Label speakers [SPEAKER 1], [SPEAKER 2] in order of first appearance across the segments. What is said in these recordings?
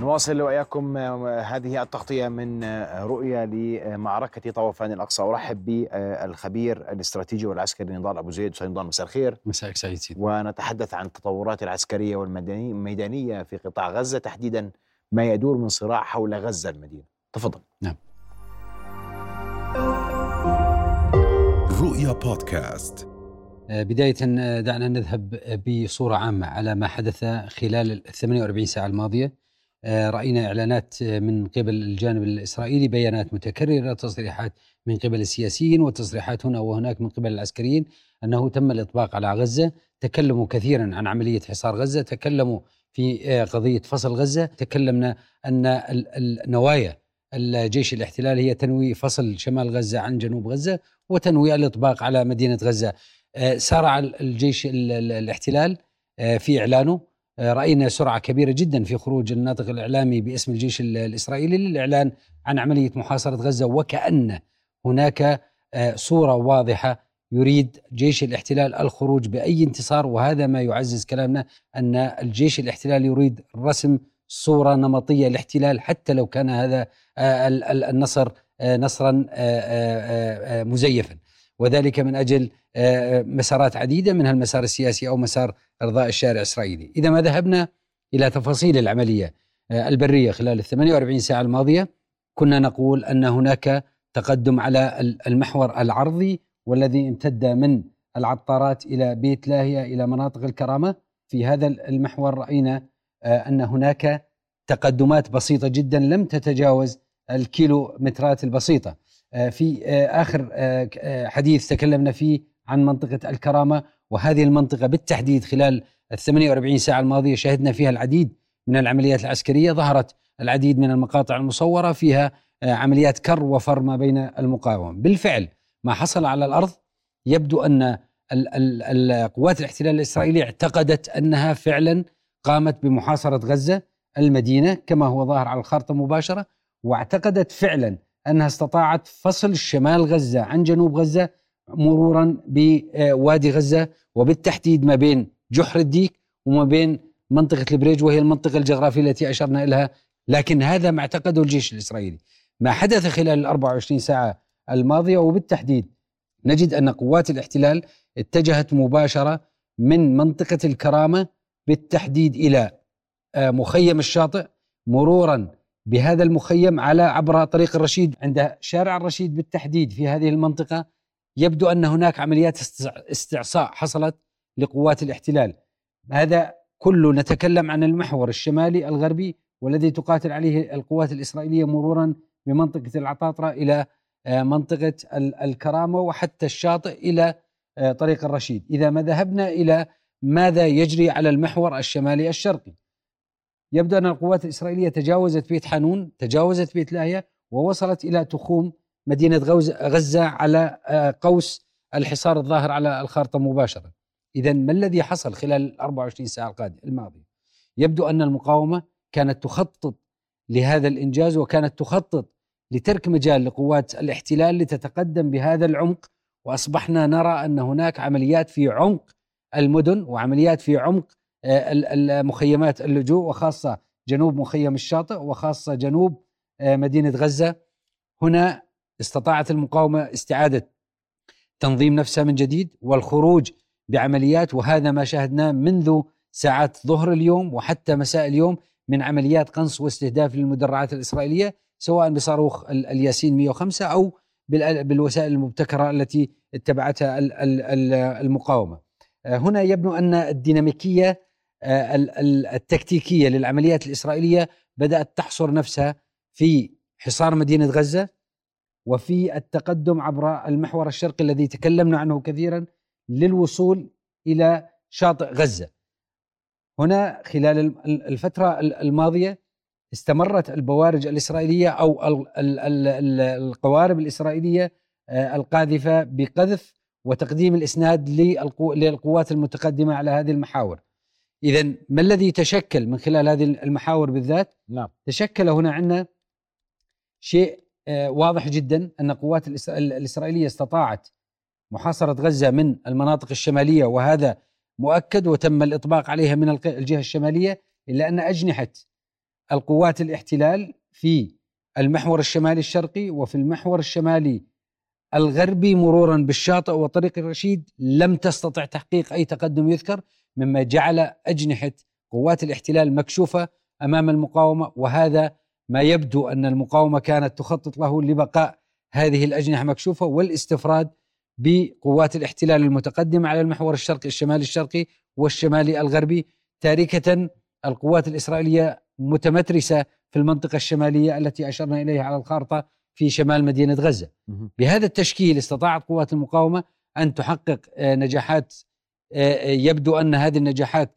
[SPEAKER 1] نواصل وإياكم هذه التغطية من رؤية لمعركة طوفان الأقصى. أرحب بالخبير الاستراتيجي والعسكري نضال أبو زيد. أستاذ نضال مساء الخير.
[SPEAKER 2] مساءك سعيد سيدي.
[SPEAKER 1] ونتحدث عن التطورات العسكرية والميدانية في قطاع غزة تحديدا ما يدور من صراع حول غزة المدينة. تفضل.
[SPEAKER 2] نعم.
[SPEAKER 3] رؤيا بودكاست.
[SPEAKER 2] بداية دعنا نذهب بصورة عامة على ما حدث خلال ال 48 ساعة الماضية. رأينا إعلانات من قبل الجانب الإسرائيلي بيانات متكررة تصريحات من قبل السياسيين وتصريحات هنا وهناك من قبل العسكريين أنه تم الإطباق على غزة تكلموا كثيرا عن عملية حصار غزة تكلموا في قضية فصل غزة تكلمنا أن النوايا الجيش الاحتلال هي تنوي فصل شمال غزة عن جنوب غزة وتنوي الإطباق على مدينة غزة. سارع الجيش الاحتلال في إعلانه رأينا سرعة كبيرة جدا في خروج الناطق الإعلامي باسم الجيش الإسرائيلي للإعلان عن عملية محاصرة غزة وكأن هناك صورة واضحة يريد جيش الاحتلال الخروج بأي انتصار. وهذا ما يعزز كلامنا أن الجيش الاحتلال يريد رسم صورة نمطية لاحتلال حتى لو كان هذا النصر نصرا مزيفا. وذلك من أجل مسارات عديدة منها المسار السياسي أو مسار إرضاء الشارع الإسرائيلي، إذا ما ذهبنا إلى تفاصيل العملية البرية خلال ال 48 ساعة الماضية كنا نقول أن هناك تقدم على المحور العرضي والذي امتد من العطارات إلى بيت لاهية إلى مناطق الكرامة، في هذا المحور رأينا أن هناك تقدمات بسيطة جدا لم تتجاوز الكيلو مترات البسيطة. في آخر حديث تكلمنا فيه عن منطقة الكرامة وهذه المنطقة بالتحديد خلال ال 48 ساعة الماضية شهدنا فيها العديد من العمليات العسكرية ظهرت العديد من المقاطع المصورة فيها عمليات كر وفر ما بين المقاومة. بالفعل ما حصل على الأرض يبدو أن القوات الاحتلال الإسرائيلي اعتقدت أنها فعلا قامت بمحاصرة غزة المدينة كما هو ظاهر على الخارطة مباشرة واعتقدت فعلا أنها استطاعت فصل شمال غزة عن جنوب غزة مرورا بوادي غزة وبالتحديد ما بين جحر الديك وما بين منطقة البريج وهي المنطقة الجغرافية التي أشرنا إليها لكن هذا ما اعتقده الجيش الإسرائيلي. ما حدث خلال ال 24 ساعة الماضية وبالتحديد نجد أن قوات الاحتلال اتجهت مباشرة من منطقة الكرامة بالتحديد إلى مخيم الشاطئ مرورا بهذا المخيم على عبر طريق الرشيد عند شارع الرشيد بالتحديد في هذه المنطقة. يبدو أن هناك عمليات استعصاء حصلت لقوات الاحتلال. هذا كله نتكلم عن المحور الشمالي الغربي والذي تقاتل عليه القوات الإسرائيلية مرورا بمنطقة العطاطرة إلى منطقة الكرامة وحتى الشاطئ إلى طريق الرشيد. إذا ما ذهبنا إلى ماذا يجري على المحور الشمالي الشرقي؟ يبدو أن القوات الإسرائيلية تجاوزت بيت حانون تجاوزت بيت لاهية ووصلت إلى تخوم مدينة غزة على قوس الحصار الظاهر على الخارطة مباشرة. إذا ما الذي حصل خلال ال 24 ساعة القادمة الماضية؟ يبدو أن المقاومة كانت تخطط لهذا الإنجاز وكانت تخطط لترك مجال لقوات الاحتلال لتتقدم بهذا العمق وأصبحنا نرى أن هناك عمليات في عمق المدن وعمليات في عمق المخيمات اللجوء وخاصة جنوب مخيم الشاطئ وخاصة جنوب مدينة غزة. هنا استطاعت المقاومة استعادة تنظيم نفسها من جديد والخروج بعمليات وهذا ما شاهدناه منذ ساعات ظهر اليوم وحتى مساء اليوم من عمليات قنص واستهداف للمدرعات الإسرائيلية سواء بصاروخ الياسين 105 أو بالوسائل المبتكرة التي اتبعتها المقاومة. هنا يبدو أن الديناميكية التكتيكية للعمليات الإسرائيلية بدأت تحصر نفسها في حصار مدينة غزة وفي التقدم عبر المحور الشرقي الذي تكلمنا عنه كثيرا للوصول إلى شاطئ غزة. هنا خلال الفترة الماضية استمرت البوارج الإسرائيلية أو القوارب الإسرائيلية القاذفة بقذف وتقديم الإسناد للقوات المتقدمة على هذه المحاور. اذا ما الذي تشكل من خلال هذه المحاور بالذات؟
[SPEAKER 1] نعم
[SPEAKER 2] تشكل هنا عندنا شيء واضح جدا أن القوات الإسرائيلية استطاعت محاصرة غزة من المناطق الشمالية وهذا مؤكد وتم الإطباق عليها من الجهة الشمالية إلا أن أجنحة القوات الاحتلال في المحور الشمالي الشرقي وفي المحور الشمالي الغربي مرورا بالشاطئ وطريق الرشيد لم تستطع تحقيق أي تقدم يذكر مما جعل أجنحة قوات الاحتلال مكشوفة أمام المقاومة وهذا ما يبدو أن المقاومة كانت تخطط له لبقاء هذه الأجنحة مكشوفة والاستفراد بقوات الاحتلال المتقدمة على المحور الشرقي الشمالي الشرقي والشمالي الغربي تاركة القوات الإسرائيلية متمترسة في المنطقة الشمالية التي أشرنا إليها على الخارطة في شمال مدينة غزة. بهذا التشكيل استطاعت قوات المقاومة أن تحقق آه، نجاحات يبدو أن هذه النجاحات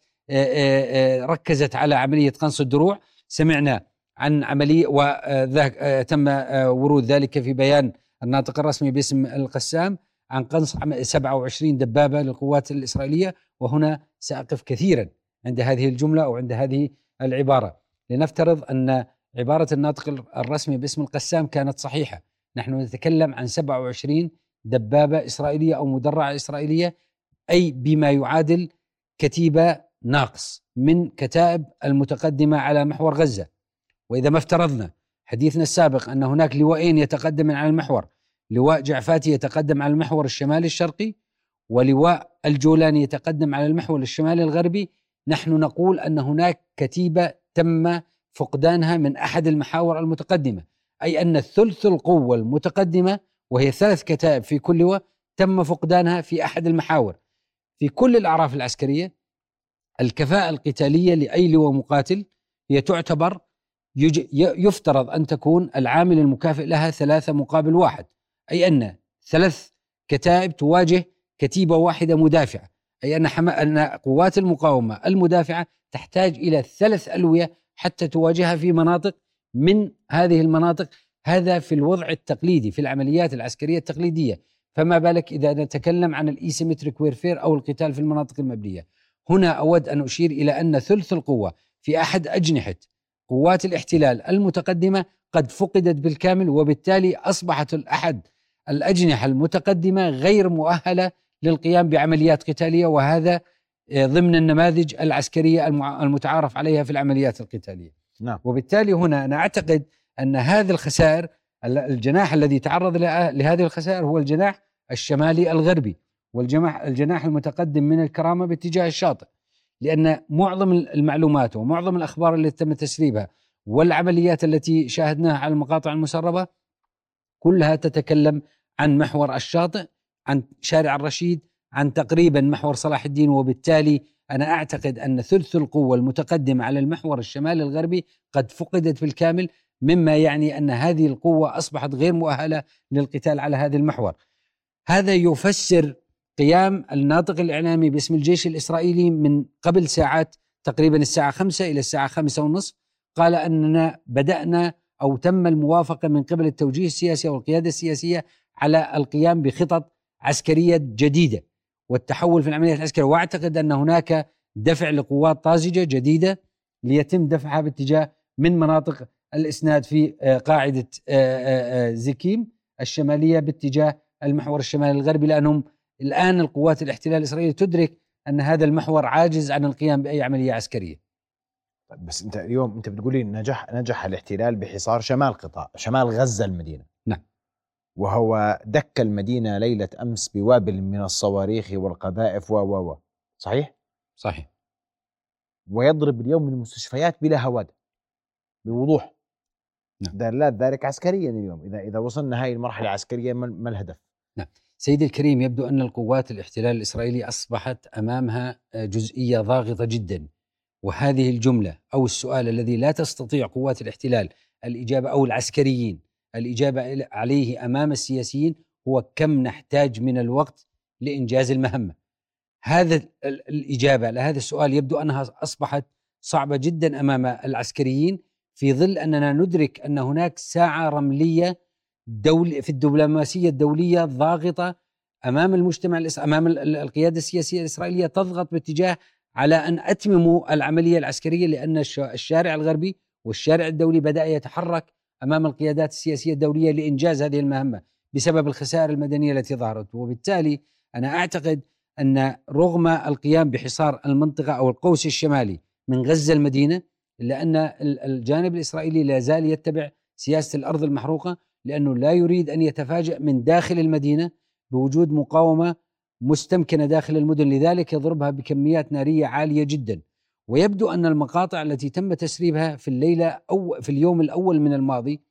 [SPEAKER 2] ركزت على عملية قنص الدروع، سمعنا عن عملية وتم ورود ذلك في بيان الناطق الرسمي باسم القسام عن قنص 27 دبابة للقوات الإسرائيلية. وهنا سأقف كثيرا عند هذه الجملة أو عند هذه العبارة. لنفترض أن عبارة الناطق الرسمي باسم القسام كانت صحيحة. نحن نتكلم عن 27 دبابة إسرائيلية أو مدرعة إسرائيلية أي بما يعادل كتيبه ناقص من كتائب المتقدمة على محور غزة. وإذا ما افترضنا حديثنا السابق أن هناك لواءين يتقدم على المحور لواء جعفاتي يتقدم على المحور الشمالي الشرقي ولواء الجولاني يتقدم على المحور الشمالي الغربي نحن نقول أن هناك كتيبه تم فقدانها من أحد المحاور المتقدمة. أي أن الثلث القوة المتقدمة وهي ثلاث كتائب في كل لواء تم فقدانها في أحد المحاور. في كل الأعراف العسكرية الكفاءة القتالية لأي لواء مقاتل هي تعتبر يفترض أن تكون العامل المكافئ لها ثلاثة مقابل واحد أي أن ثلاث كتائب تواجه كتيبة واحدة مدافعة أي أن أن قوات المقاومة المدافعة تحتاج إلى ثلاث ألوية حتى تواجهها في مناطق من هذه المناطق. هذا في الوضع التقليدي في العمليات العسكرية التقليدية. فما بالك إذا نتكلم عن ال asymmetric warfare أو القتال في المناطق المبنية هنا أود أن أشير إلى أن ثلث القوة في أحد أجنحة قوات الاحتلال المتقدمة قد فقدت بالكامل وبالتالي أصبحت احد الأجنحة المتقدمة غير مؤهلة للقيام بعمليات قتالية وهذا آه، ضمن النماذج العسكرية المتعارف عليها في العمليات القتالية. نعم. وبالتالي هنا أنا أعتقد أن هذه الخسائر الجناح الذي تعرض لهذه الخسائر هو الجناح الشمالي الغربي والجناح الجناح المتقدم من الكرامة باتجاه الشاطئ لأن معظم المعلومات ومعظم الأخبار التي تم تسريبها والعمليات التي شاهدناها على المقاطع المسربة كلها تتكلم عن محور الشاطئ عن شارع الرشيد عن تقريبا محور صلاح الدين وبالتالي أنا أعتقد أن ثلث القوة المتقدمة على المحور الشمالي الغربي قد فقدت بالكامل مما يعني أن هذه القوة أصبحت غير مؤهلة للقتال على هذا المحور. هذا يفسر قيام الناطق الإعلامي باسم الجيش الإسرائيلي من قبل ساعات تقريبا الساعة 5 إلى الساعة 5 ونصف قال أننا بدأنا أو تم الموافقة من قبل التوجيه السياسي أو القيادة السياسية على القيام بخطط عسكرية جديدة والتحول في العمليات العسكرية. واعتقد أن هناك دفع لقوات طازجة جديدة ليتم دفعها باتجاه من مناطق الإسناد في آه، قاعدة آه، آه، زكيم الشمالية باتجاه المحور الشمالي الغربي لأنهم الآن القوات الاحتلال الاسرائيلي تدرك أن هذا المحور عاجز عن القيام بأي عملية عسكرية.
[SPEAKER 1] طيب بس أنت اليوم أنت بتقولي نجح نجح الاحتلال بحصار شمال قطاع شمال غزة المدينة.
[SPEAKER 2] نعم.
[SPEAKER 1] وهو دك المدينة ليلة أمس بوابل من الصواريخ والقذائف و و و صحيح؟
[SPEAKER 2] صحيح.
[SPEAKER 1] ويضرب اليوم المستشفيات بلا هواد بوضوح. نعم. دلالات ذلك عسكريا اليوم إذا إذا وصلنا هاي المرحلة العسكريه ما الهدف؟
[SPEAKER 2] نعم. سيدي الكريم يبدو أن القوات الاحتلال الإسرائيلي أصبحت أمامها آه، جزئية ضاغطة جدا وهذه الجملة أو السؤال الذي لا تستطيع قوات الاحتلال الإجابة أو العسكريين الإجابة عليه أمام السياسيين هو كم نحتاج من الوقت لإنجاز المهمة. هذا الإجابة لهذا السؤال يبدو أنها أصبحت صعبة جدا أمام العسكريين في ظل أننا ندرك أن هناك ساعة رملية دول في الدبلوماسية الدولية ضاغطة أمام المجتمع أمام القيادة السياسية الإسرائيلية تضغط باتجاه على أن أتمموا العملية العسكرية لأن الشارع الغربي والشارع الدولي بدأ يتحرك أمام القيادات السياسية الدولية لإنجاز هذه المهمة بسبب الخسائر المدنية التي ظهرت. وبالتالي أنا أعتقد أن رغم القيام بحصار المنطقة أو القوس الشمالي من غزة المدينة إلا أن الجانب الإسرائيلي لا زال يتبع سياسة الأرض المحروقة لأنه لا يريد أن يتفاجأ من داخل المدينة بوجود مقاومة مستمكنة داخل المدن لذلك يضربها بكميات نارية عالية جدا. ويبدو أن المقاطع التي تم تسريبها في الليلة أو في اليوم الأول من الماضي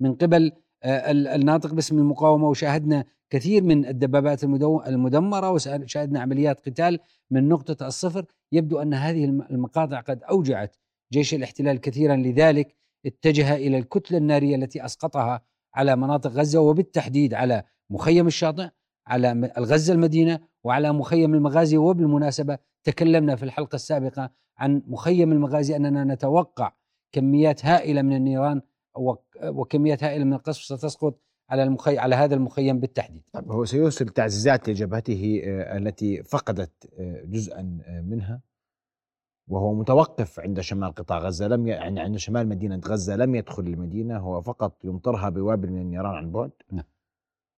[SPEAKER 2] من قبل آه، الناطق باسم المقاومة وشاهدنا كثير من الدبابات المدمرة وشاهدنا عمليات قتال من نقطة الصفر. يبدو أن هذه المقاطع قد أوجعت جيش الاحتلال كثيرا لذلك اتجه إلى الكتلة النارية التي أسقطها على مناطق غزة وبالتحديد على مخيم الشاطئ على الغزة المدينة وعلى مخيم المغازي وبالمناسبة تكلمنا في الحلقة السابقة عن مخيم المغازي أننا نتوقع كميات هائلة من النيران وكميات هائلة من القصف ستسقط على المخي... على هذا المخيم بالتحديد.
[SPEAKER 1] طيب هو سيرسل تعزيزات لجبهته آه، التي فقدت آه، جزءا آه، منها وهو متوقف عند شمال قطاع غزة لم ي... يعني عند شمال مدينة غزة لم يدخل المدينة هو فقط يمطرها بوابل من النيران عن بعد. نعم.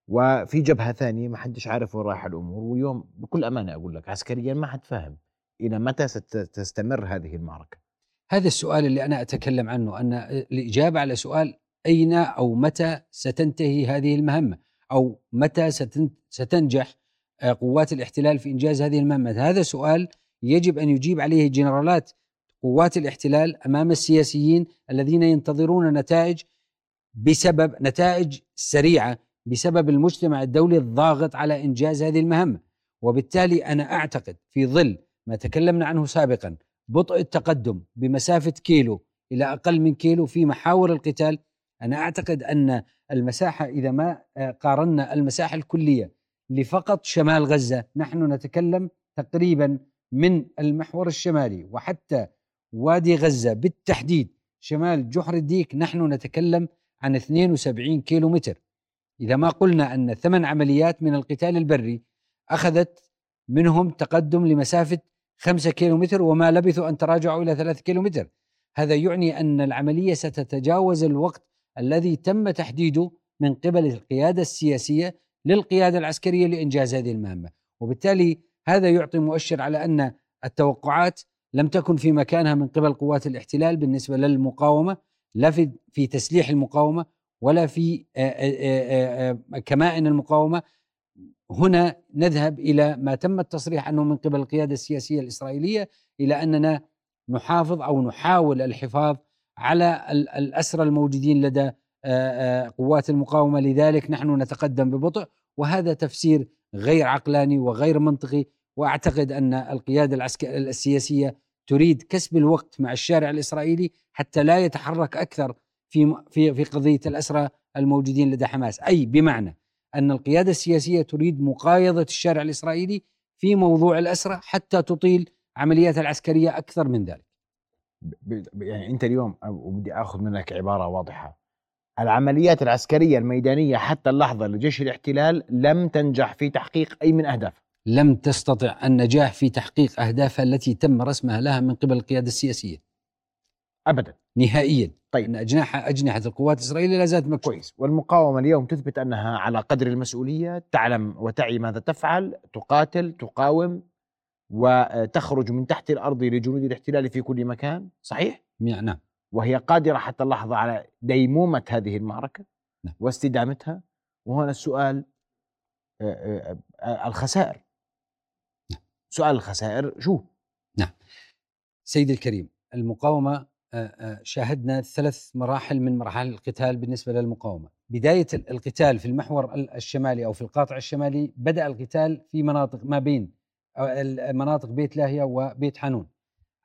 [SPEAKER 1] وفي جبهة ثانية ما حدش عارف وين رايحة الأمور واليوم بكل أمانة أقول لك عسكريا ما حد فاهم إلى متى ستستمر هذه المعركة.
[SPEAKER 2] هذا السؤال اللي أنا أتكلم عنه أن الإجابة على سؤال أين أو متى ستنتهي هذه المهمة أو متى ستنجح آه، قوات الاحتلال في إنجاز هذه المهمة هذا سؤال يجب أن يجيب عليه جنرالات قوات الاحتلال أمام السياسيين الذين ينتظرون نتائج بسبب نتائج سريعة بسبب المجتمع الدولي الضاغط على إنجاز هذه المهمة. وبالتالي أنا أعتقد في ظل ما تكلمنا عنه سابقا بطء التقدم بمسافة كيلو إلى أقل من كيلو في محاور القتال أنا أعتقد أن المساحة إذا ما قارنا المساحة الكلية لفقط شمال غزة نحن نتكلم تقريبا من المحور الشمالي وحتى وادي غزة بالتحديد شمال جحر الديك نحن نتكلم عن 72 كيلو متر إذا ما قلنا أن ثمان عمليات من القتال البري أخذت منهم تقدم لمسافة خمسة كيلو متر وما لبثوا أن تراجعوا إلى ثلاثة كيلو متر هذا يعني أن العملية ستتجاوز الوقت الذي تم تحديده من قبل القيادة السياسية للقيادة العسكرية لإنجاز هذه المهمة. وبالتالي هذا يعطي مؤشر على أن التوقعات لم تكن في مكانها من قبل قوات الاحتلال بالنسبة للمقاومة لا في, في تسليح المقاومة ولا في كمائن المقاومة. هنا نذهب إلى ما تم التصريح عنه من قبل القيادة السياسية الإسرائيلية إلى أننا نحافظ أو نحاول الحفاظ على الأسرى الموجودين لدى قوات المقاومة. لذلك نحن نتقدم ببطء وهذا تفسير غير عقلاني وغير منطقي وأعتقد أن القيادة العسكريه السياسية تريد كسب الوقت مع الشارع الإسرائيلي حتى لا يتحرك أكثر في في في قضية الأسرى الموجودين لدى حماس، أي بمعنى أن القيادة السياسية تريد مقايضة الشارع الإسرائيلي في موضوع الأسرى حتى تطيل عملياتها العسكرية أكثر من ذلك.
[SPEAKER 1] يعني أنت اليوم بدي آخذ منك عبارة واضحة العمليات العسكرية الميدانية حتى اللحظة لجيش الاحتلال لم تنجح في تحقيق أي من أهدافها.
[SPEAKER 2] لم تستطع النجاح في تحقيق اهدافها التي تم رسمها لها من قبل القيادة السياسية.
[SPEAKER 1] ابدا.
[SPEAKER 2] نهائيا. طيب. أن اجنحه أجنحة القوات الإسرائيلية لا زالت مكشوفة.
[SPEAKER 1] كويس. والمقاومة اليوم تثبت أنها على قدر المسؤولية تعلم وتعي ماذا تفعل تقاتل تقاوم وتخرج من تحت الأرض لجنود الاحتلال في كل مكان. صحيح؟
[SPEAKER 2] نعم.
[SPEAKER 1] وهي قادرة حتى اللحظة على ديمومة هذه المعركة نعم. واستدامتها. وهنا السؤال الخسائر. نعم. سؤال الخسائر شو؟
[SPEAKER 2] نعم. سيدي الكريم المقاومة شاهدنا ثلاث مراحل من مراحل القتال بالنسبة للمقاومة. بداية القتال في المحور الشمالي أو في القاطع الشمالي بدأ القتال في مناطق ما بين مناطق بيت لاهيه وبيت حانون.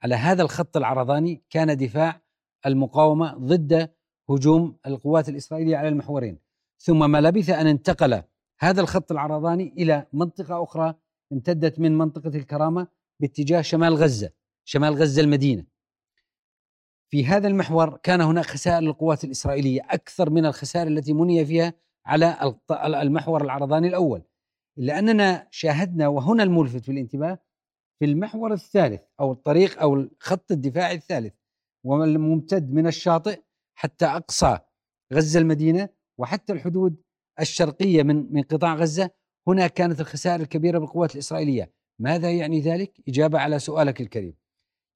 [SPEAKER 2] على هذا الخط العرضاني كان دفاع المقاومة ضد هجوم القوات الإسرائيلية على المحورين. ثم ما لبث أن انتقل هذا الخط العرضاني إلى منطقة أخرى امتدت من منطقة الكرامة باتجاه شمال غزة شمال غزة المدينة. في هذا المحور كان هناك خسائر للقوات الإسرائيلية أكثر من الخسائر التي مني فيها على المحور العرضاني الأول. إلا أننا شاهدنا وهنا الملفت في الانتباه في المحور الثالث أو الطريق أو الخط الدفاعي الثالث والممتد من الشاطئ حتى أقصى غزة المدينة وحتى الحدود الشرقية من من قطاع غزة هنا كانت الخسائر الكبيرة بالقوات الإسرائيلية ماذا يعني ذلك؟ إجابة على سؤالك الكريم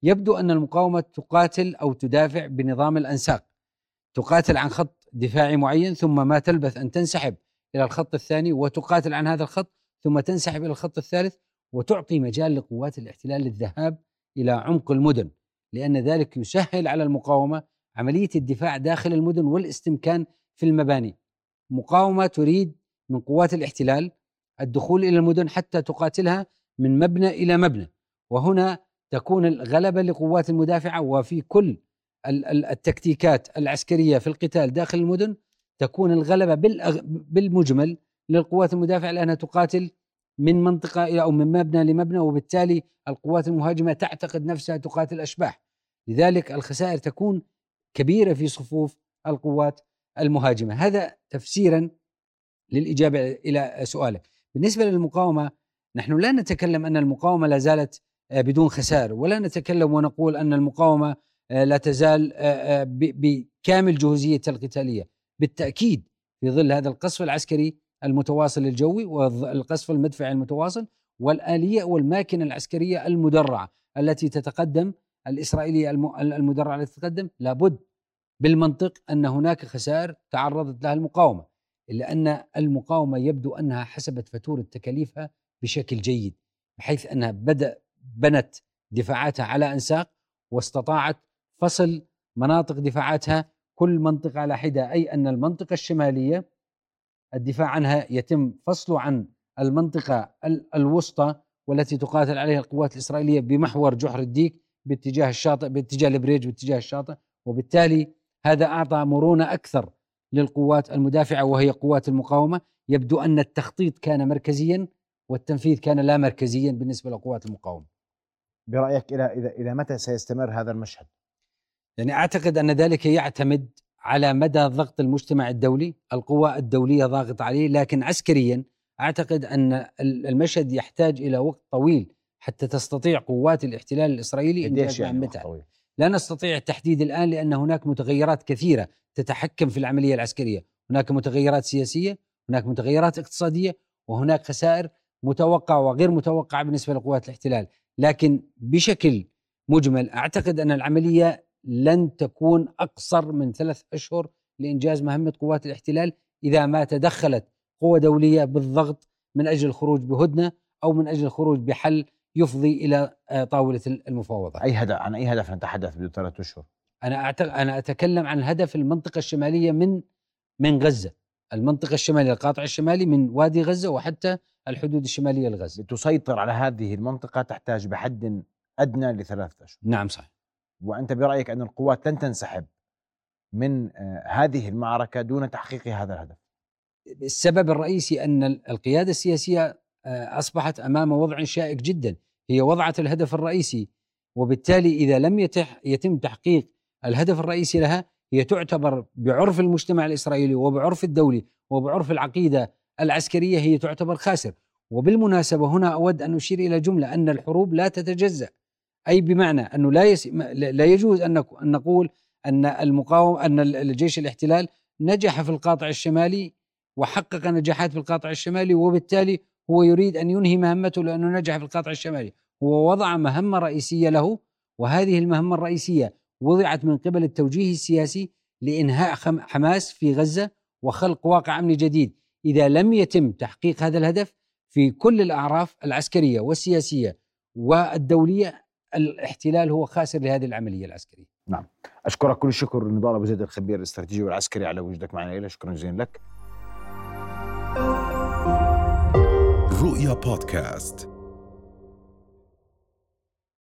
[SPEAKER 2] يبدو أن المقاومة تقاتل أو تدافع بنظام الأنساق تقاتل عن خط دفاعي معين ثم ما تلبث أن تنسحب إلى الخط الثاني وتقاتل عن هذا الخط ثم تنسحب إلى الخط الثالث وتعطي مجال لقوات الاحتلال للذهاب إلى عمق المدن لأن ذلك يسهل على المقاومة عملية الدفاع داخل المدن والاستمكان في المباني. مقاومة تريد من قوات الاحتلال الدخول إلى المدن حتى تقاتلها من مبنى إلى مبنى. وهنا تكون الغلبة لقوات المدافعة وفي كل التكتيكات العسكرية في القتال داخل المدن تكون الغلبة بالمجمل للقوات المدافعة لأنها تقاتل من منطقة أو من مبنى لمبنى وبالتالي القوات المهاجمة تعتقد نفسها تقاتل أشباح. لذلك الخسائر تكون كبيرة في صفوف القوات المهاجمة. هذا تفسيرا للإجابة إلى سؤالك. بالنسبة للمقاومة نحن لا نتكلم أن المقاومة لا زالت آه، بدون خسائر ولا نتكلم ونقول أن المقاومة آه، لا تزال آه، بكامل جهوزيتها القتالية. بالتأكيد في ظل هذا القصف العسكري المتواصل الجوي والقصف المدفعي المتواصل والآلية والماكنة العسكرية المدرعة التي تتقدم الإسرائيلية المدرعة التي تتقدم لابد بالمنطق أن هناك خسائر تعرضت لها المقاومة. إلا أن المقاومة يبدو أنها حسبت فاتورة تكاليفها بشكل جيد بحيث أنها بدأ بنت دفاعاتها على أنساق واستطاعت فصل مناطق دفاعاتها كل منطقة على حدة أي أن المنطقة الشمالية الدفاع عنها يتم فصله عن المنطقة الوسطى والتي تقاتل عليها القوات الإسرائيلية بمحور جحر الديك باتجاه الشاطئ باتجاه البريج باتجاه الشاطئ وبالتالي هذا أعطى مرونة أكثر للقوات المدافعة وهي قوات المقاومة. يبدو أن التخطيط كان مركزيا والتنفيذ كان لا مركزيا بالنسبة لقوات المقاومة.
[SPEAKER 1] برأيك إلى إلى إلى متى سيستمر هذا المشهد؟
[SPEAKER 2] يعني أعتقد أن ذلك يعتمد على مدى ضغط المجتمع الدولي القوى الدولية ضاغط عليه لكن عسكريا أعتقد أن المشهد يحتاج إلى وقت طويل حتى تستطيع قوات الاحتلال الإسرائيلي
[SPEAKER 1] إنجاز يعني مهمتها.
[SPEAKER 2] لا نستطيع التحديد الآن لأن هناك متغيرات كثيرة تتحكم في العملية العسكرية. هناك متغيرات سياسية هناك متغيرات اقتصادية وهناك خسائر متوقعة وغير متوقعة بالنسبة لقوات الاحتلال. لكن بشكل مجمل أعتقد أن العملية لن تكون أقصر من ثلاث أشهر لإنجاز مهمة قوات الاحتلال إذا ما تدخلت قوة دولية بالضغط من أجل الخروج بهدنة أو من أجل الخروج بحل يفضي إلى آه، طاولة المفاوضة.
[SPEAKER 1] أي هدف عن أي هدف نتحدث بدون ثلاث أشهر؟
[SPEAKER 2] أنا أعتقد أنا أتكلم عن هدف المنطقة الشمالية من من غزة، المنطقة الشمالية القاطع الشمالي من وادي غزة وحتى الحدود الشمالية لغزة.
[SPEAKER 1] لتسيطر على هذه المنطقة تحتاج بحد أدنى لثلاثة أشهر.
[SPEAKER 2] نعم صحيح.
[SPEAKER 1] وأنت برأيك أن القوات لن تنسحب من آه، هذه المعركة دون تحقيق هذا الهدف
[SPEAKER 2] السبب الرئيسي أن القيادة السياسية آه، أصبحت أمام وضع شائك جدا هي وضعت الهدف الرئيسي وبالتالي إذا لم يتح يتم تحقيق الهدف الرئيسي لها هي تعتبر بعرف المجتمع الإسرائيلي وبعرف الدولي وبعرف العقيدة العسكرية هي تعتبر خاسر. وبالمناسبة هنا أود أن أشير إلى جملة أن الحروب لا تتجزأ. أي بمعنى؟ انه لا يس... لا يجوز أن نقول أن المقاوم أن الجيش الاحتلال نجح في القاطع الشمالي وحقق نجاحات في القاطع الشمالي وبالتالي هو يريد أن ينهي مهمته لأنه نجح في القاطع الشمالي هو وضع مهمة رئيسية له وهذه المهمة الرئيسية وضعت من قبل التوجيه السياسي لإنهاء حماس في غزة وخلق واقع أمني جديد إذا لم يتم تحقيق هذا الهدف في كل الأعراف العسكرية والسياسية والدولية الاحتلال هو خاسر لهذه العملية العسكرية.
[SPEAKER 1] نعم. أشكرك كل الشكر نضال أبو زيد الخبير الاستراتيجي والعسكري على وجودك معنا إلى شكرا جزيلا لك. رؤيا بودكاست